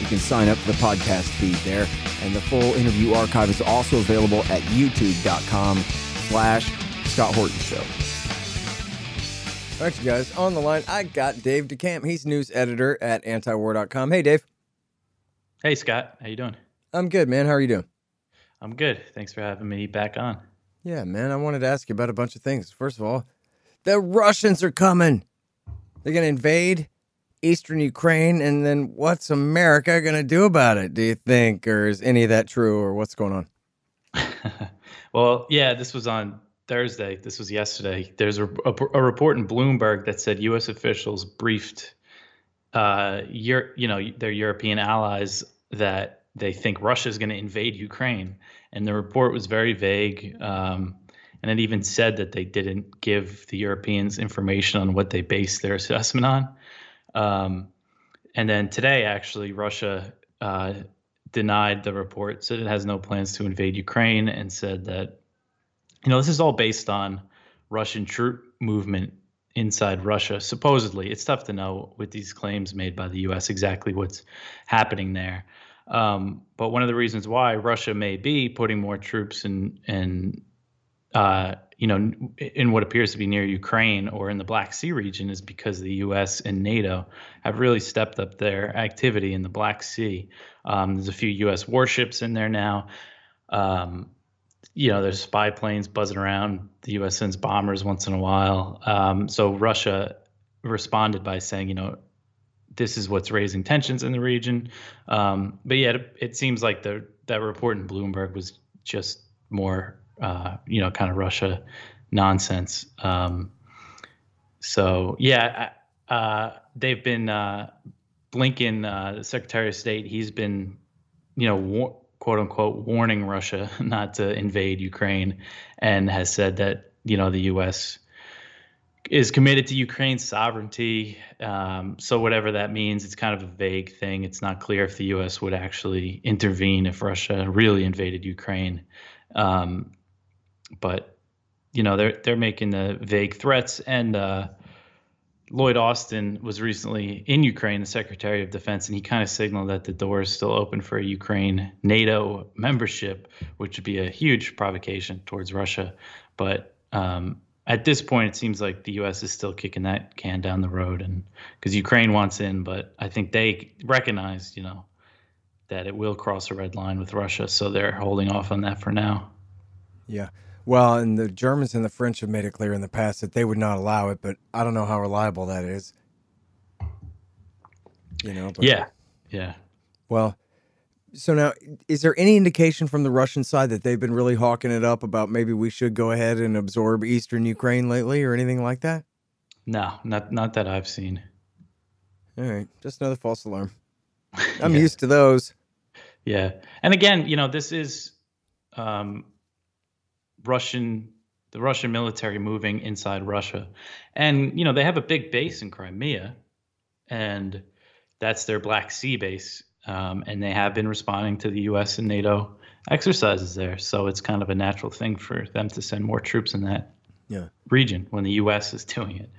You can sign up for the podcast feed there, and the full interview archive is also available at youtube.com slash Scott Horton Show. All right, you guys, on the line, I got Dave DeCamp. He's news editor at antiwar.com. Hey, Dave. Hey, Scott. How you doing? I'm good, man. How are you doing? I'm good. Thanks for having me back on. Yeah, man. I wanted to ask you about a bunch of things. First of all, the Russians are coming. They're going to invade eastern Ukraine, and then what's America going to do about it, do you think? Or is any of that true, or what's going on? well, yeah, this was on Thursday. This was yesterday. There's a, a, a report in Bloomberg that said U.S. officials briefed, uh, you know, their European allies that they think Russia is going to invade Ukraine, and the report was very vague. Um, and it even said that they didn't give the Europeans information on what they based their assessment on. Um, and then today, actually, Russia uh, denied the report, said it has no plans to invade Ukraine, and said that, you know, this is all based on Russian troop movement inside Russia. Supposedly, it's tough to know with these claims made by the U.S. exactly what's happening there. Um, but one of the reasons why Russia may be putting more troops and in uh, you know, in what appears to be near Ukraine or in the Black Sea region is because the U.S. and NATO have really stepped up their activity in the Black Sea. Um, there's a few U.S. warships in there now. Um, you know, there's spy planes buzzing around. The U.S. sends bombers once in a while. Um, so Russia responded by saying, you know, this is what's raising tensions in the region. Um, but yet, it, it seems like the that report in Bloomberg was just more uh, you know, kind of Russia nonsense. Um, so yeah, uh, they've been uh, Blinken, uh, the Secretary of State. He's been, you know, war- quote unquote, warning Russia not to invade Ukraine, and has said that you know the U.S. is committed to Ukraine's sovereignty. Um, so whatever that means, it's kind of a vague thing. It's not clear if the U.S. would actually intervene if Russia really invaded Ukraine. Um, but you know they're they're making the vague threats and uh, Lloyd Austin was recently in Ukraine, the Secretary of Defense, and he kind of signaled that the door is still open for Ukraine NATO membership, which would be a huge provocation towards Russia. But um, at this point, it seems like the U.S. is still kicking that can down the road, and because Ukraine wants in, but I think they recognize, you know, that it will cross a red line with Russia, so they're holding off on that for now. Yeah. Well, and the Germans and the French have made it clear in the past that they would not allow it, but I don't know how reliable that is. You know. But, yeah. Yeah. Well, so now, is there any indication from the Russian side that they've been really hawking it up about maybe we should go ahead and absorb eastern Ukraine lately, or anything like that? No, not not that I've seen. All right, just another false alarm. I'm yeah. used to those. Yeah, and again, you know, this is um, Russian the Russian military moving inside Russia. And you know, they have a big base in Crimea and that's their Black Sea base. Um, and they have been responding to the US and NATO exercises there. So it's kind of a natural thing for them to send more troops in that yeah. region when the US is doing it.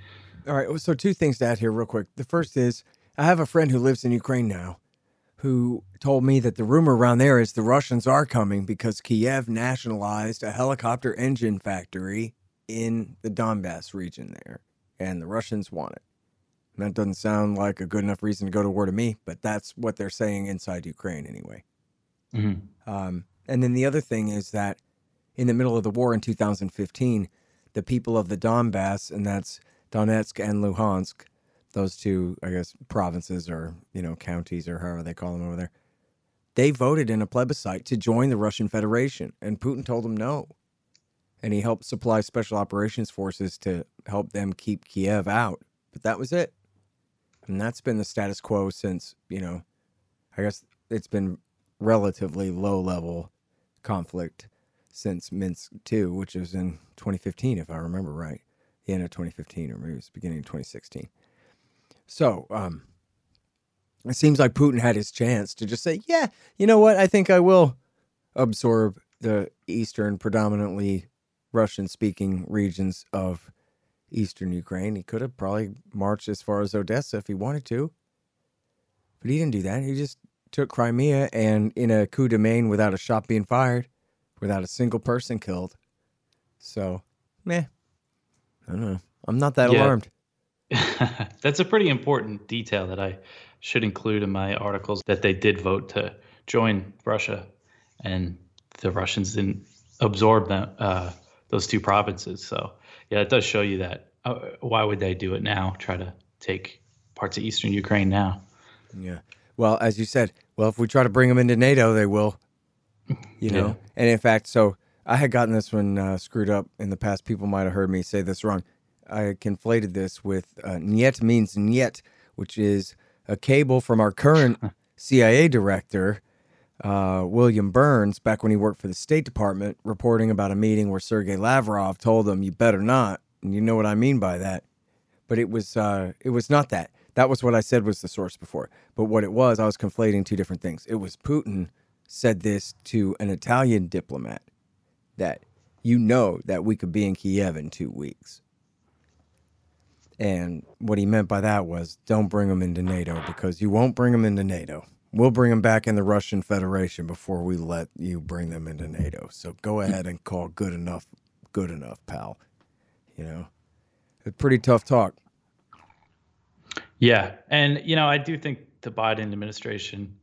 All right. So two things to add here real quick. The first is I have a friend who lives in Ukraine now who told me that the rumor around there is the Russians are coming because Kiev nationalized a helicopter engine factory in the Donbass region there, and the Russians want it. That doesn't sound like a good enough reason to go to war to me, but that's what they're saying inside Ukraine anyway. Mm-hmm. Um, and then the other thing is that in the middle of the war in 2015, the people of the Donbass, and that's Donetsk and Luhansk, those two, I guess, provinces or, you know, counties or however they call them over there, they voted in a plebiscite to join the Russian Federation. And Putin told them no. And he helped supply special operations forces to help them keep Kiev out. But that was it. And that's been the status quo since, you know, I guess it's been relatively low level conflict since Minsk 2, which was in 2015, if I remember right. The end of 2015, or maybe it was beginning of 2016. So, um, it seems like Putin had his chance to just say, yeah, you know what? I think I will absorb the eastern, predominantly Russian speaking regions of eastern Ukraine. He could have probably marched as far as Odessa if he wanted to. But he didn't do that. He just took Crimea and in a coup de main without a shot being fired, without a single person killed. So, meh. I don't know. I'm not that Yeah. alarmed. That's a pretty important detail that I should include in my articles that they did vote to join Russia, and the Russians didn't absorb them, uh, those two provinces. So, yeah, it does show you that. Uh, why would they do it now? Try to take parts of eastern Ukraine now? Yeah. Well, as you said, well, if we try to bring them into NATO, they will. You know, Yeah. and in fact, so I had gotten this one uh, screwed up in the past. People might have heard me say this wrong. I conflated this with uh, "nyet" means "nyet," which is a cable from our current CIA director, uh, William Burns, back when he worked for the State Department, reporting about a meeting where Sergei Lavrov told him, "You better not." And you know what I mean by that but it was uh, it was not that. That was what I said was the source before. But what it was, I was conflating two different things. It was Putin said this to an Italian diplomat that you know that we could be in Kiev in two weeks. And what he meant by that was don't bring them into NATO because you won't bring them into NATO. We'll bring them back in the Russian Federation before we let you bring them into NATO. So go ahead and call good enough good enough, pal. You know, it's pretty tough talk. Yeah, and you know, I do think the Biden administration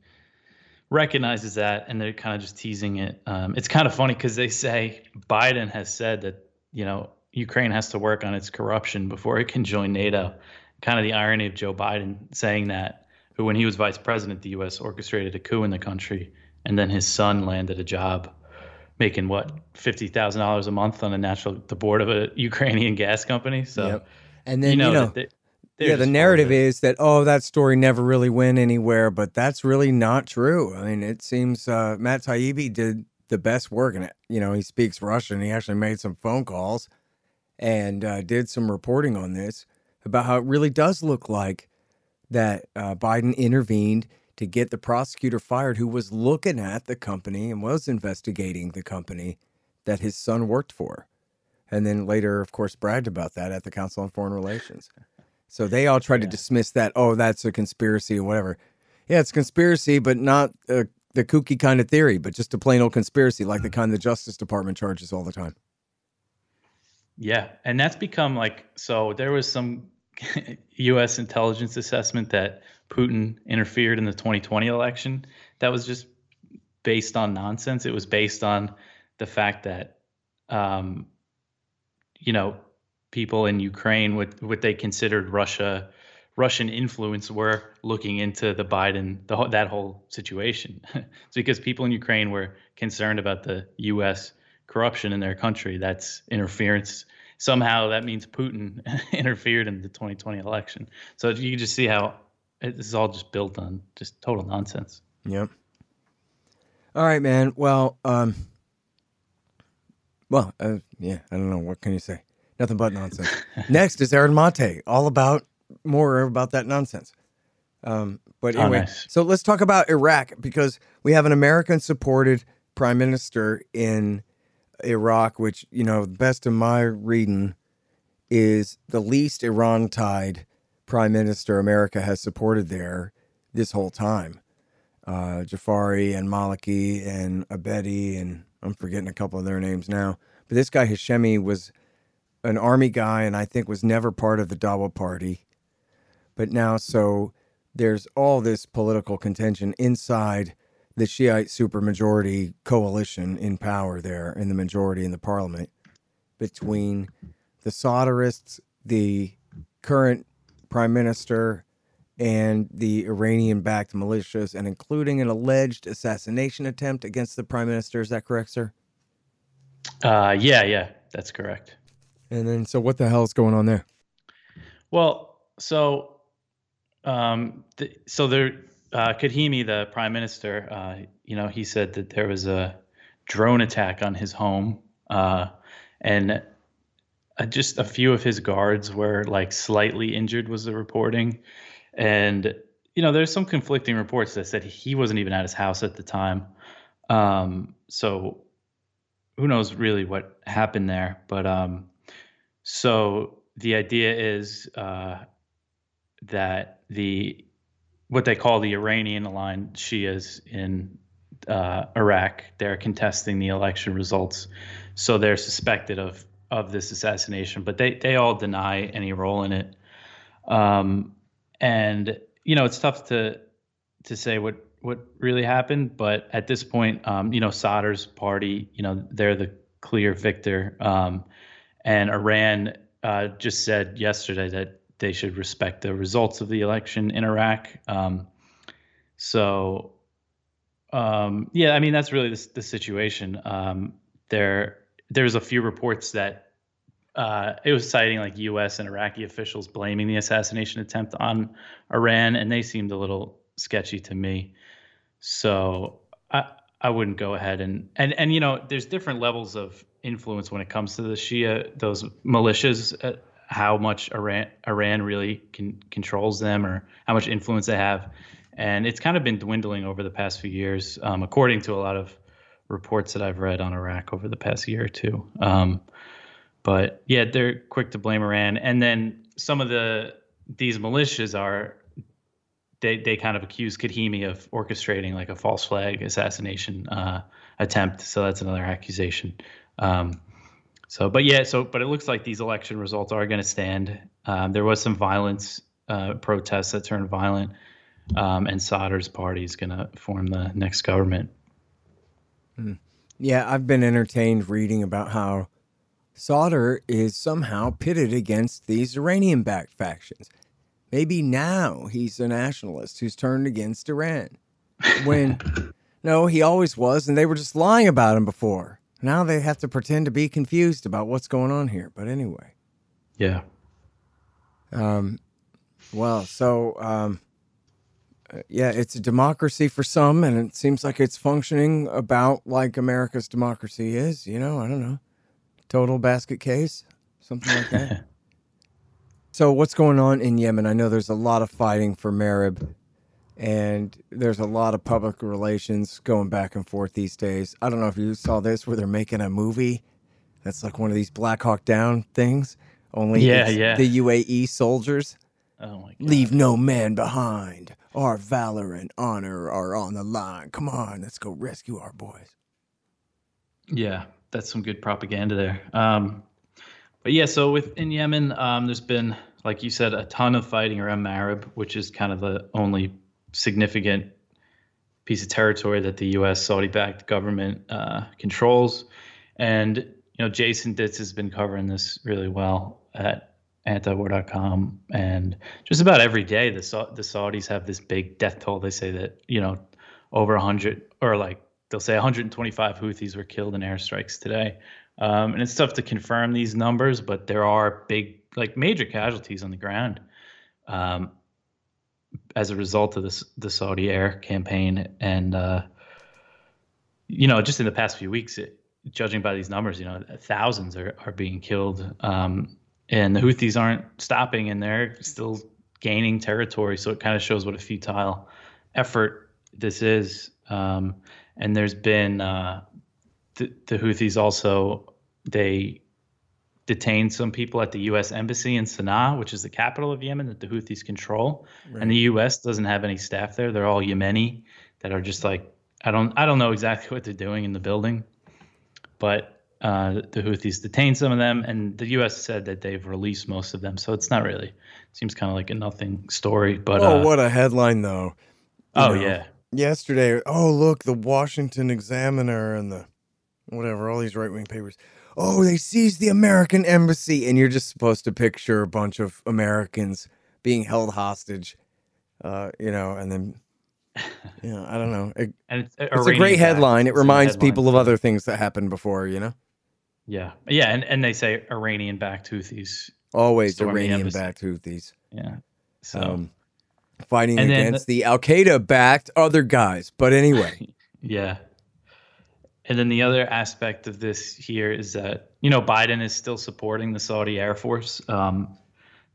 recognizes that, and they're kind of just teasing it. Um, it's kind of funny because they say Biden has said that you know Ukraine has to work on its corruption before it can join NATO. Kind of the irony of Joe Biden saying that, who when he was vice president, the U.S. orchestrated a coup in the country, and then his son landed a job making what fifty thousand dollars a month on a natural the board of a Ukrainian gas company. So Yep. And then you know, you know, that they, yeah, the narrative of that oh, that story never really went anywhere, but that's really not true. I mean, it seems uh, Matt Taibbi did the best work in it. You know, he speaks Russian. He actually made some phone calls and uh, did some reporting on this about how it really does look like that uh, Biden intervened to get the prosecutor fired who was looking at the company and was investigating the company that his son worked for. And then later, of course, bragged about that at the Council on Foreign Relations. So they all tried to dismiss that. Oh, that's a conspiracy or whatever. Yeah, it's conspiracy, but not uh, the kooky kind of theory, but just a plain old conspiracy, like the kind the Justice Department charges all the time. Yeah, and that's become like so. There was some U.S. intelligence assessment that Putin interfered in the 2020 election. That was just based on nonsense. It was based on the fact that, um, you know, people in Ukraine, what what they considered Russia, Russian influence, were looking into the Biden, the that whole situation. it's because people in Ukraine were concerned about the U.S. corruption in their country. That's interference. Somehow that means Putin interfered in the 2020 election. So you can just see how this is all just built on just total nonsense. Yep. All right, man. Well, um, well, uh, yeah. I don't know. What can you say? Nothing but nonsense. Next is Aaron Mate, all about more about that nonsense. Um, but Oh, anyway, nice. so let's talk about Iraq because we have an American-supported prime minister in Iraq, which you know, the best of my reading, is the least Iran-tied prime minister America has supported there this whole time uh, Jafari and Maliki and Abadi, and I'm forgetting a couple of their names now. But this guy Hashemi was an army guy, and I think was never part of the Dawa party. but now so there's all this political contention inside the Shiite supermajority coalition in power there in the majority in the parliament between the Sadrists, the current prime minister, and the Iranian backed militias, and including an alleged assassination attempt against the prime minister. Is that correct, sir? Uh, yeah, yeah, that's correct. And then, so what the hell is going on there? Well, so, um, the, so there, uh, Kadhimi, the prime minister, uh, you know, he said that there was a drone attack on his home, uh, and uh, just a few of his guards were like slightly injured, was the reporting, and you know, there's some conflicting reports that said he wasn't even at his house at the time. Um, so who knows really what happened there? But um, so the idea is uh, that the what they call the Iranian aligned Shias in uh, Iraq, they're contesting the election results, so they're suspected of of this assassination, but they they all deny any role in it. Um, and you know, it's tough to to say what what really happened, but at this point, um, you know, Sadr's party, you know, they're the clear victor, um, and Iran uh, just said yesterday that they should respect the results of the election in Iraq. Um, so, um, yeah, I mean that's really the, the situation. Um, there, there's a few reports that uh, it was citing like U.S. and Iraqi officials blaming the assassination attempt on Iran, and they seemed a little sketchy to me. So I I wouldn't go ahead and and and you know there's different levels of influence when it comes to the Shia those militias. Uh, how much Iran Iran really can, controls them or how much influence they have, and it's kind of been dwindling over the past few years, um, according to a lot of reports that I've read on Iraq over the past year or two. Um, but yeah, they're quick to blame Iran, and then some of the these militias are they they kind of accuse Kadhimi of orchestrating like a false flag assassination uh, attempt. So that's another accusation. Um, so, but yeah, so but it looks like these election results are going to stand. Um, there was some violence, uh, protests that turned violent, um, and Sadr's party is going to form the next government. Mm. Yeah, I've been entertained reading about how Sadr is somehow pitted against these Iranian-backed factions. Maybe now he's a nationalist who's turned against Iran. When no, he always was, and they were just lying about him before. Now they have to pretend to be confused about what's going on here. But anyway. Yeah. Um well, so um yeah, it's a democracy for some, and it seems like it's functioning about like America's democracy is. You know, I don't know, total basket case, something like that. So what's going on in Yemen? I know there's a lot of fighting for Marib, and there's a lot of public relations going back and forth these days. I don't know if you saw this where they're making a movie that's like one of these Black Hawk Down things. Only yeah, yeah. the UAE soldiers. Oh my God. Leave no man behind. Our valor and honor are on the line. Come on, let's go rescue our boys. Yeah, that's some good propaganda there. Um, but yeah, so within Yemen, um, there's been, like you said, a ton of fighting around Marib, which is kind of the only significant piece of territory that the U.S. Saudi-backed government uh, controls. And you know, Jason Ditz has been covering this really well at antiwar.com, and just about every day, the the Saudis have this big death toll. They say that you know, over 100 or like they'll say 125 Houthis were killed in airstrikes today. Um, and it's tough to confirm these numbers, but there are big, like major casualties on the ground um, as a result of this the Saudi air campaign. And uh, you know, just in the past few weeks, it, judging by these numbers, you know, thousands are are being killed, um, and the Houthis aren't stopping, and they're still gaining territory. So it kind of shows what a futile effort this is. Um, and there's been uh, the, the Houthis also they detained some people at the U.S. embassy in Sana'a, which is the capital of Yemen that the Houthis control, right. and the U.S. doesn't have any staff there. They're all Yemeni that are just like I don't I don't know exactly what they're doing in the building, but uh, the Houthis detained some of them, and the U.S. said that they've released most of them. So it's not really seems kind of like a nothing story. But oh, uh, what a headline though! You oh know, yeah, Yesterday, oh look, the Washington Examiner and the whatever, all these right wing papers. Oh, they seized the American embassy, and you're just supposed to picture a bunch of Americans being held hostage, uh, you know, and then. Yeah, I don't know. It- and it's, it's a great headline. It reminds people of other. things that happened before, you know? Yeah, yeah, and, and they say Iranian-backed Houthis. Always Iranian backed Houthis. Yeah, so Um, fighting against the Al Qaeda backed other guys. But anyway, yeah. And then the other aspect of this here is that you know Biden is still supporting the Saudi Air Force. Um,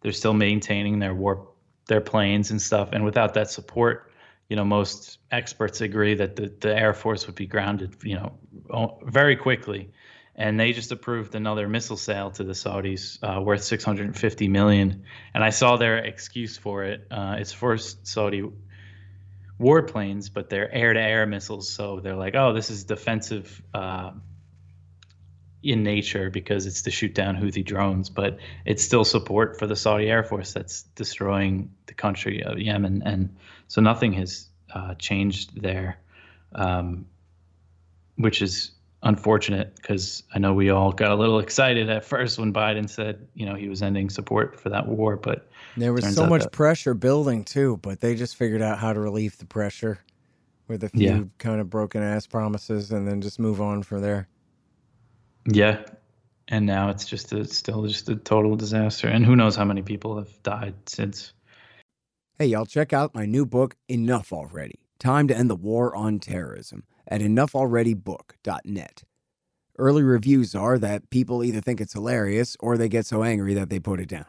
they're still maintaining their war, their planes and stuff. And without that support, you know, most experts agree that the, the Air Force would be grounded, you know, very quickly. And they just approved another missile sale to the Saudis uh, worth 650 million. And I saw their excuse for it. Uh, it's for Saudi warplanes, but they're air-to-air missiles. So they're like, oh, this is defensive uh, in nature because it's to shoot down Houthi drones. But it's still support for the Saudi Air Force that's destroying the country of Yemen, and so nothing has uh, changed there, um, which is unfortunate because I know we all got a little excited at first when Biden said, you know, he was ending support for that war, but there was so much that- pressure building too, but they just figured out how to relieve the pressure with a few Yeah. kind of broken ass promises and then just move on from there. Yeah. And now it's just a, still just a total disaster. And who knows how many people have died since. Hey, y'all, check out my new book, Enough Already Time to End the War on Terrorism, at enoughalreadybook.net. Early reviews are that people either think it's hilarious or they get so angry that they put it down.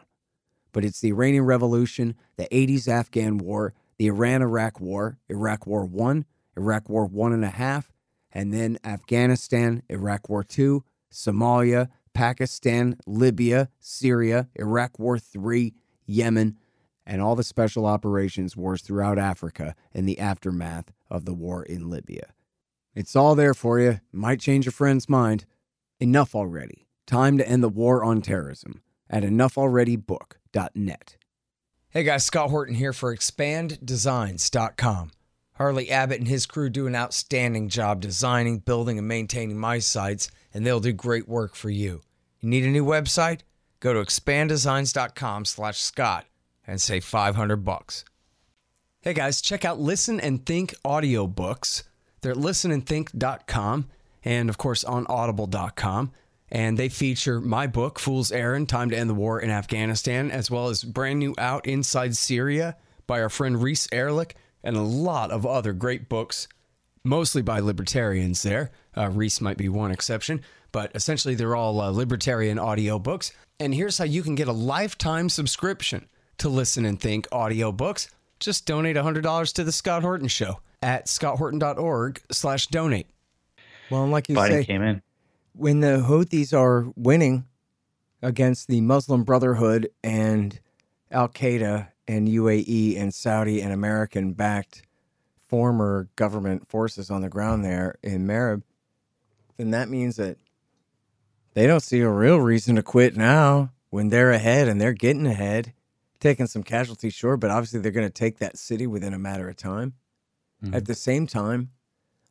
But it's the Iranian Revolution, the 80s Afghan War, the Iran Iraq War, Iraq War I, Iraq War One and a Half, and then Afghanistan, Iraq War II, Somalia, Pakistan, Libya, Syria, Iraq War III, Yemen, and all the special operations wars throughout Africa in the aftermath of the war in Libya. It's all there for you. Might change your friend's mind. Enough already. Time to end the war on terrorism at enoughalreadybook.net. Hey guys, Scott Horton here for expanddesigns.com. Harley Abbott and his crew do an outstanding job designing, building, and maintaining my sites, and they'll do great work for you. You need a new website? Go to expanddesigns.com slash Scott and save 500 bucks. Hey guys, check out Listen and Think audiobooks. They're at listenandthink.com and of course on audible.com. And they feature my book, Fool's Errand Time to End the War in Afghanistan, as well as brand new Out Inside Syria by our friend Reese Erlich, and a lot of other great books, mostly by libertarians there. Uh, Reese might be one exception, but essentially they're all uh, libertarian audiobooks. And here's how you can get a lifetime subscription to Listen and Think audiobooks. Just donate $100 to the Scott Horton Show at scotthorton.org slash donate. Well, and like you Biden say, came in. when the Houthis are winning against the Muslim Brotherhood and Al Qaeda and UAE and Saudi and American backed former government forces on the ground there in Marib, then that means that they don't see a real reason to quit now when they're ahead and they're getting ahead, taking some casualties, sure, but obviously they're going to take that city within a matter of time. At mm-hmm. the same time,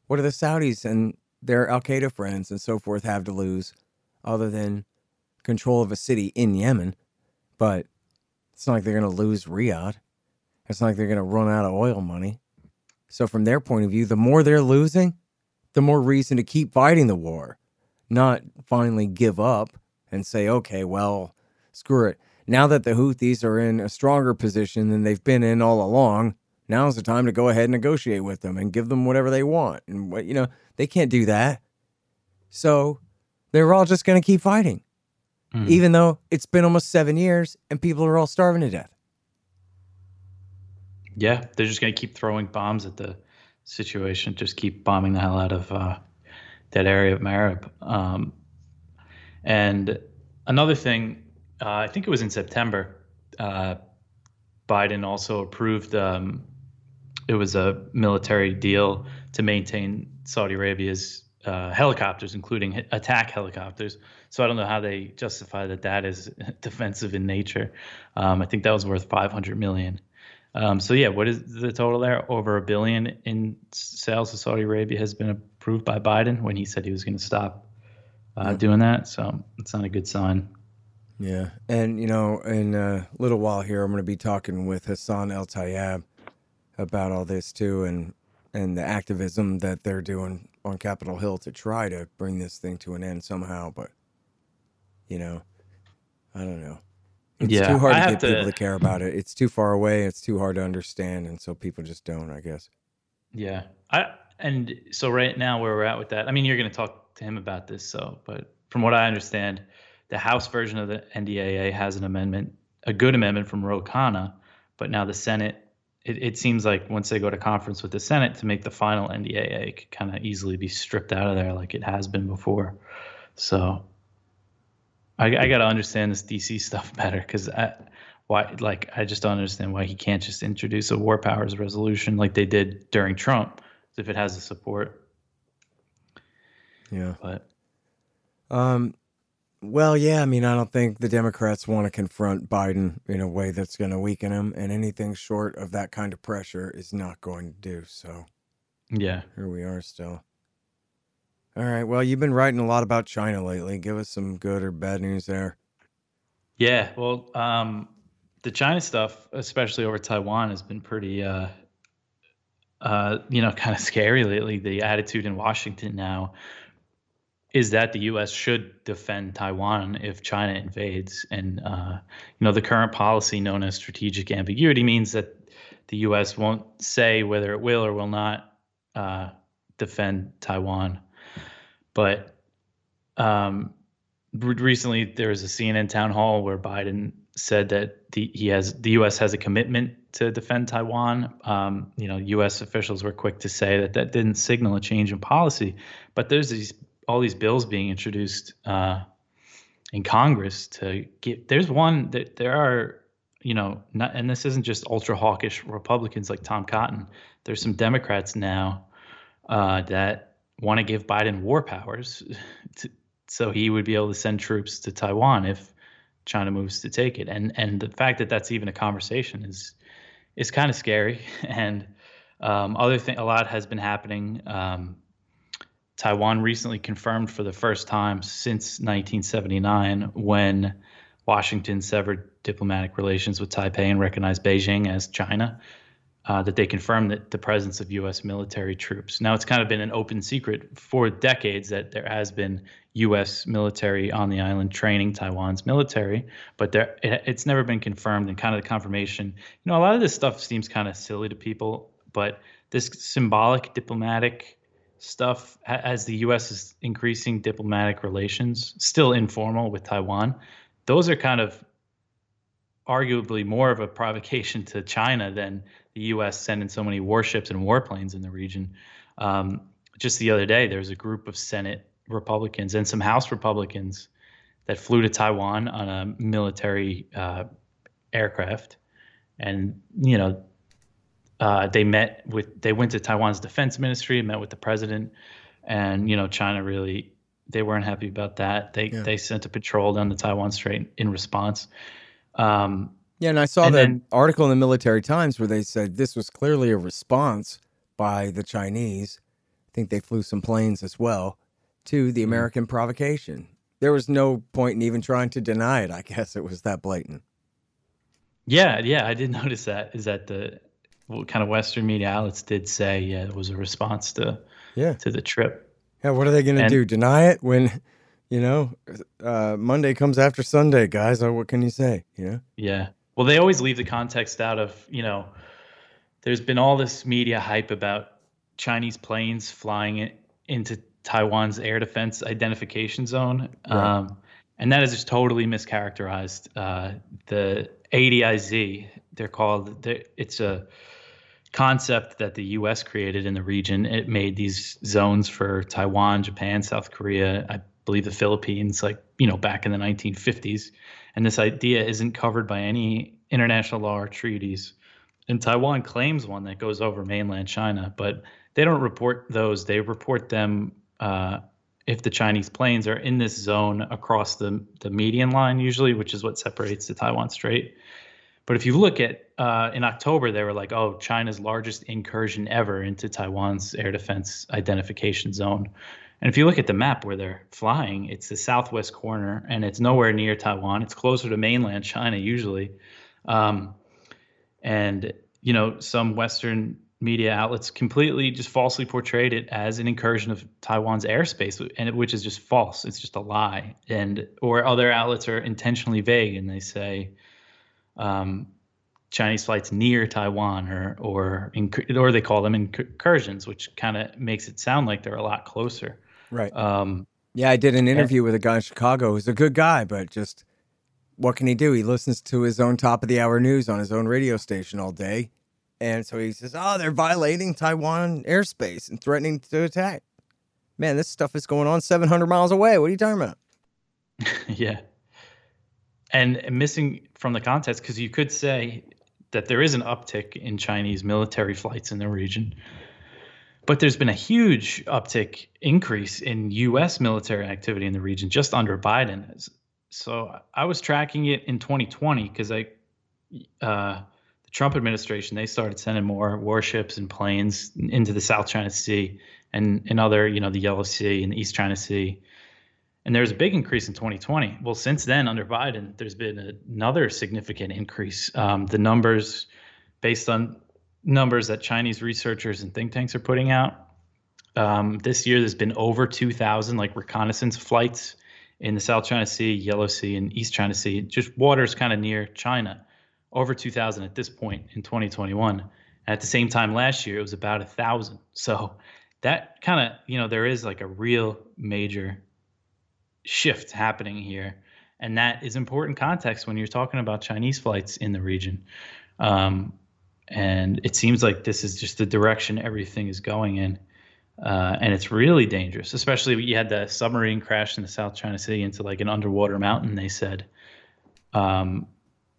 what do the Saudis and their Al Qaeda friends and so forth have to lose other than control of a city in Yemen? But it's not like they're going to lose Riyadh. It's not like they're going to run out of oil money. So, from their point of view, the more they're losing, the more reason to keep fighting the war, not finally give up and say, okay, well, screw it. Now that the Houthis are in a stronger position than they've been in all along, now's the time to go ahead and negotiate with them and give them whatever they want. And what you know, they can't do that. So they're all just going to keep fighting, Mhm. even though it's been almost seven years and people are all starving to death. Yeah, they're just going to keep throwing bombs at the situation, just keep bombing the hell out of uh, that area of Marib. Um, and another thing, uh, I think it was in September, uh, Biden also approved. Um, it was a military deal to maintain Saudi Arabia's uh, helicopters, including attack helicopters. So I don't know how they justify that that is defensive in nature. Um, I think that was worth 500 million. Um, so yeah, what is the total there? Over a billion in sales to Saudi Arabia has been approved by Biden when he said he was going to stop uh, yeah. doing that. So it's not a good sign. Yeah, and you know, in a little while here, I'm going to be talking with Hassan El Tayyab about all this too, and and the activism that they're doing on Capitol Hill to try to bring this thing to an end somehow. But you know, I don't know. It's yeah, too hard to get to, people to care about it. It's too far away. It's too hard to understand, and so people just don't. I guess. Yeah, I and so right now where we're at with that. I mean, you're going to talk to him about this, so but from what I understand, the House version of the NDAA has an amendment, a good amendment from Ro Khanna, but now the Senate. It, it seems like once they go to conference with the Senate to make the final NDAA, could kind of easily be stripped out of there like it has been before. So I, I got to understand this DC stuff better because I, why, like, I just don't understand why he can't just introduce a war powers resolution like they did during Trump, if it has the support. Yeah, but, um, well, yeah. I mean, I don't think the Democrats want to confront Biden in a way that's going to weaken him, and anything short of that kind of pressure is not going to do so. Yeah, here we are still. All right. Well, you've been writing a lot about China lately. Give us some good or bad news there. Yeah. Well, um, the China stuff, especially over Taiwan, has been pretty, uh, uh, you know, kind of scary lately. The attitude in Washington now is that the U.S. should defend Taiwan if China invades, and uh, you know, the current policy known as strategic ambiguity means that the U.S. won't say whether it will or will not uh, defend Taiwan. But um, recently, there was a CNN town hall where Biden said that the he has the U.S. has a commitment to defend Taiwan. Um, you know, U.S. officials were quick to say that that didn't signal a change in policy, but there's these all these bills being introduced uh, in Congress to get. There's one that there are, you know, not, and this isn't just ultra hawkish Republicans like Tom Cotton. There's some Democrats now uh, that want to give Biden war powers to, so he would be able to send troops to Taiwan if China moves to take it. And and the fact that that's even a conversation is is kind of scary. And um, other thing, a lot has been happening. Um, Taiwan recently confirmed for the first time since 1979 when Washington severed diplomatic relations with Taipei and recognized Beijing as China uh, that they confirmed that the presence of U.S. military troops. Now, it's kind of been an open secret for decades that there has been U.S. military on the island training Taiwan's military, but there it, it's never been confirmed. And kind of the confirmation, you know, a lot of this stuff seems kind of silly to people, but this symbolic diplomatic stuff as the U.S. is increasing diplomatic relations, still informal with Taiwan, those are kind of arguably more of a provocation to China than the U.S. sending so many warships and warplanes in the region. Um, just the other day, there was a group of Senate Republicans and some House Republicans that flew to Taiwan on a military uh, aircraft, and you know, uh, they met with they went to Taiwan's defense ministry, and met with the president, and you know, China really they weren't happy about that. They yeah. they sent a patrol down the Taiwan Strait in response. Um, yeah, and I saw and the then, article in the Military Times where they said this was clearly a response by the Chinese. I think they flew some planes as well to the mm-hmm. American provocation. There was no point in even trying to deny it. I guess it was that blatant. Yeah, yeah, I did notice that. Is that the kind of Western media outlets did say? Yeah, it was a response to yeah to the trip. Yeah, what are they going to do? Deny it when you know uh, Monday comes after Sunday, guys? What can you say? You know? Yeah. Well, they always leave the context out of, you know, there's been all this media hype about Chinese planes flying into Taiwan's air defense identification zone. Right. Um, and that is just totally mischaracterized. Uh, the ADIZ, they're called, they're, it's a concept that the US created in the region. It made these zones for Taiwan, Japan, South Korea, I believe the Philippines, like, you know, back in the 1950s. And this idea isn't covered by any international law or treaties. And Taiwan claims one that goes over mainland China, but they don't report those. They report them uh, if the Chinese planes are in this zone across the the median line usually, which is what separates the Taiwan Strait. But if you look at uh, in October, they were like, "Oh, China's largest incursion ever into Taiwan's air defense identification zone." And if you look at the map where they're flying, it's the southwest corner, and it's nowhere near Taiwan. It's closer to mainland China usually, um, and you know some Western media outlets completely just falsely portrayed it as an incursion of Taiwan's airspace, and it, which is just false. It's just a lie. And or other outlets are intentionally vague and they say um, Chinese flights near Taiwan, or or or they call them incursions, which kind of makes it sound like they're a lot closer. Right. Um, yeah, I did an interview and, with a guy in Chicago who's a good guy, but just what can he do? He listens to his own top of the hour news on his own radio station all day and so he says, "Oh, they're violating Taiwan airspace and threatening to attack." Man, this stuff is going on 700 miles away. What are you talking about? yeah. And missing from the context because you could say that there is an uptick in Chinese military flights in the region. But there's been a huge uptick increase in US military activity in the region just under Biden. So I was tracking it in 2020 because I uh, the Trump administration, they started sending more warships and planes into the South China Sea and in other, you know, the Yellow Sea and the East China Sea. And there's a big increase in 2020. Well, since then, under Biden, there's been another significant increase. Um, the numbers, based on numbers that Chinese researchers and think tanks are putting out, um, this year there's been over 2,000 like reconnaissance flights in the South China Sea, Yellow Sea, and East China Sea, just waters kind of near China over 2,000 at this point in 2021. At the same time last year, it was about a thousand. So that kind of, you know, there is like a real major shift happening here. And that is important context when you're talking about Chinese flights in the region. Um, and it seems like this is just the direction everything is going in. Uh, and it's really dangerous, especially you had the submarine crash in the South China Sea into like an underwater mountain. They said, um,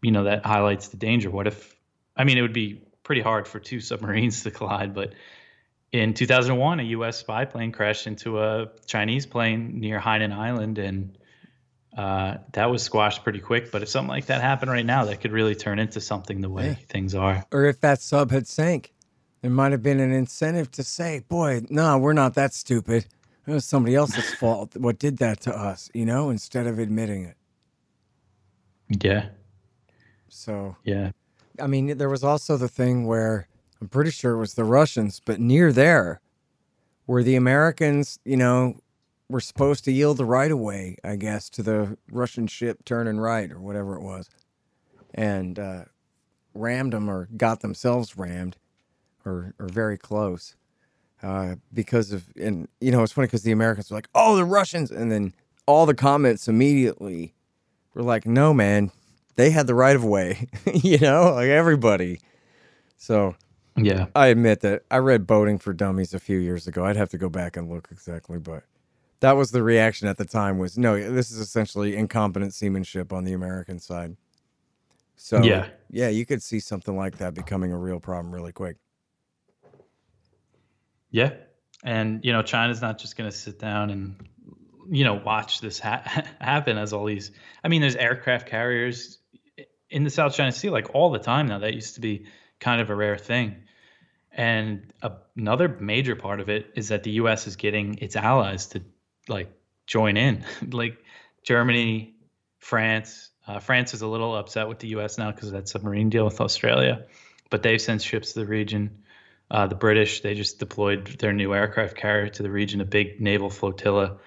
you know that highlights the danger. What if? I mean, it would be pretty hard for two submarines to collide, but in 2001, a U.S. spy plane crashed into a Chinese plane near Hainan Island, and uh, that was squashed pretty quick. But if something like that happened right now, that could really turn into something the way yeah. things are. Or if that sub had sank, there might have been an incentive to say, "Boy, no, we're not that stupid. It was somebody else's fault. What did that to us?" You know, instead of admitting it. Yeah. So yeah, I mean, there was also the thing where I'm pretty sure it was the Russians, but near there, where the Americans, you know, were supposed to yield the right of way, I guess, to the Russian ship turning right or whatever it was, and uh, rammed them or got themselves rammed, or or very close. Uh, because of and you know it's funny because the Americans were like, "Oh, the Russians," and then all the comments immediately were like, "No, man, they had the right of way, you know, like everybody. So, yeah, I admit that I read Boating for Dummies a few years ago. I'd have to go back and look exactly, but that was the reaction at the time was no, this is essentially incompetent seamanship on the American side. So, yeah, yeah, you could see something like that becoming a real problem really quick. Yeah. And, you know, China's not just going to sit down and, you know, watch this ha- happen as all these. I mean, there's aircraft carriers in the South China Sea like all the time now. That used to be kind of a rare thing. And a, another major part of it is that the U.S. is getting its allies to like join in, like Germany, France. Uh, France is a little upset with the U.S. now because of that submarine deal with Australia, but they've sent ships to the region. Uh, the British they just deployed their new aircraft carrier to the region, a big naval flotilla.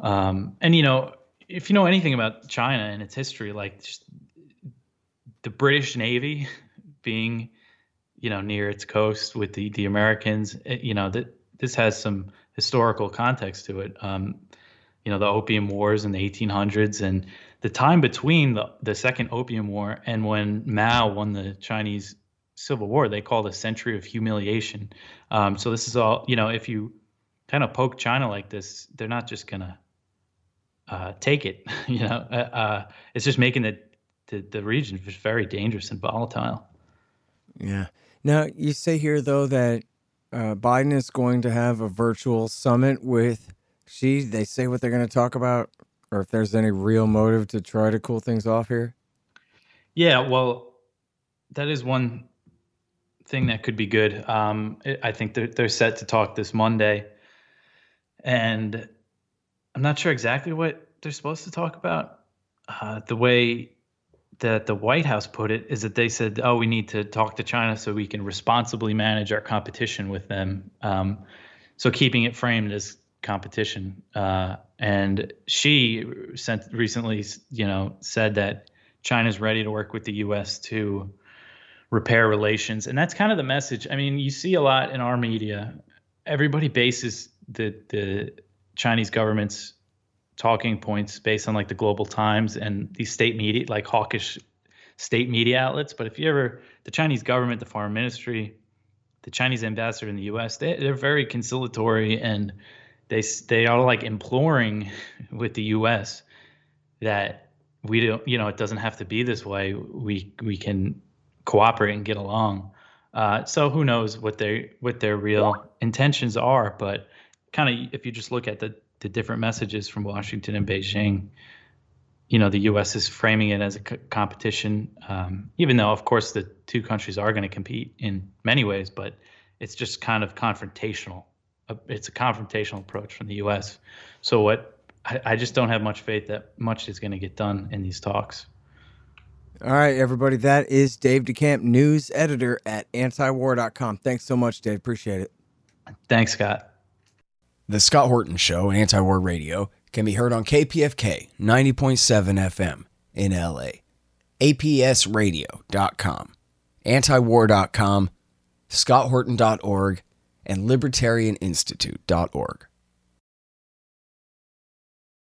Um, and you know, if you know anything about China and its history, like the British Navy being, you know, near its coast with the the Americans, it, eh, you know, that this has some historical context to it. Um, you know, the Opium Wars in the 1800s and the time between the, the Second Opium War and when Mao won the Chinese Civil War, they called a century of humiliation. Um, so this is all, you know, if you kind of poke China like this, they're not just gonna uh, take it. You know, uh, uh, it's just making the the, the region very dangerous and volatile. Yeah. Now you say here though that uh, Biden is going to have a virtual summit with Xi. They say what they're going to talk about, or if there's any real motive to try to cool things off here. Yeah, well, that is one thing that could be good. Um, I think they're, they're set to talk this Monday, and I'm not sure exactly what they're supposed to talk about. Uh, the way that the White House put it is that they said, "Oh, we need to talk to China so we can responsibly manage our competition with them." Um, so keeping it framed as competition. Uh, and she sent recently, you know, said that China's ready to work with the U.S. to repair relations, and that's kind of the message. I mean, you see a lot in our media. Everybody bases the the Chinese government's talking points based on like the Global Times and these state media, like hawkish state media outlets. But if you ever, the Chinese government, the foreign ministry, the Chinese ambassador in the U.S., they, they're very conciliatory and they they are like imploring with the U.S. that we don't, you know, it doesn't have to be this way. We we can cooperate and get along. Uh, so who knows what they what their real intentions are? But kind of if you just look at the the different messages from Washington and Beijing, you know, the U.S. is framing it as a c- competition, um, even though, of course, the two countries are going to compete in many ways, but it's just kind of confrontational. Uh, it's a confrontational approach from the U.S. So what I, I just don't have much faith that much is going to get done in these talks. All right, everybody. That is Dave DeCamp, news editor at antiwar.com. Thanks so much, Dave. Appreciate it. Thanks, Scott. The Scott Horton Show, Anti War Radio, can be heard on KPFK 90.7 FM in LA, APSradio.com, antiwar.com, scotthorton.org, and libertarianinstitute.org.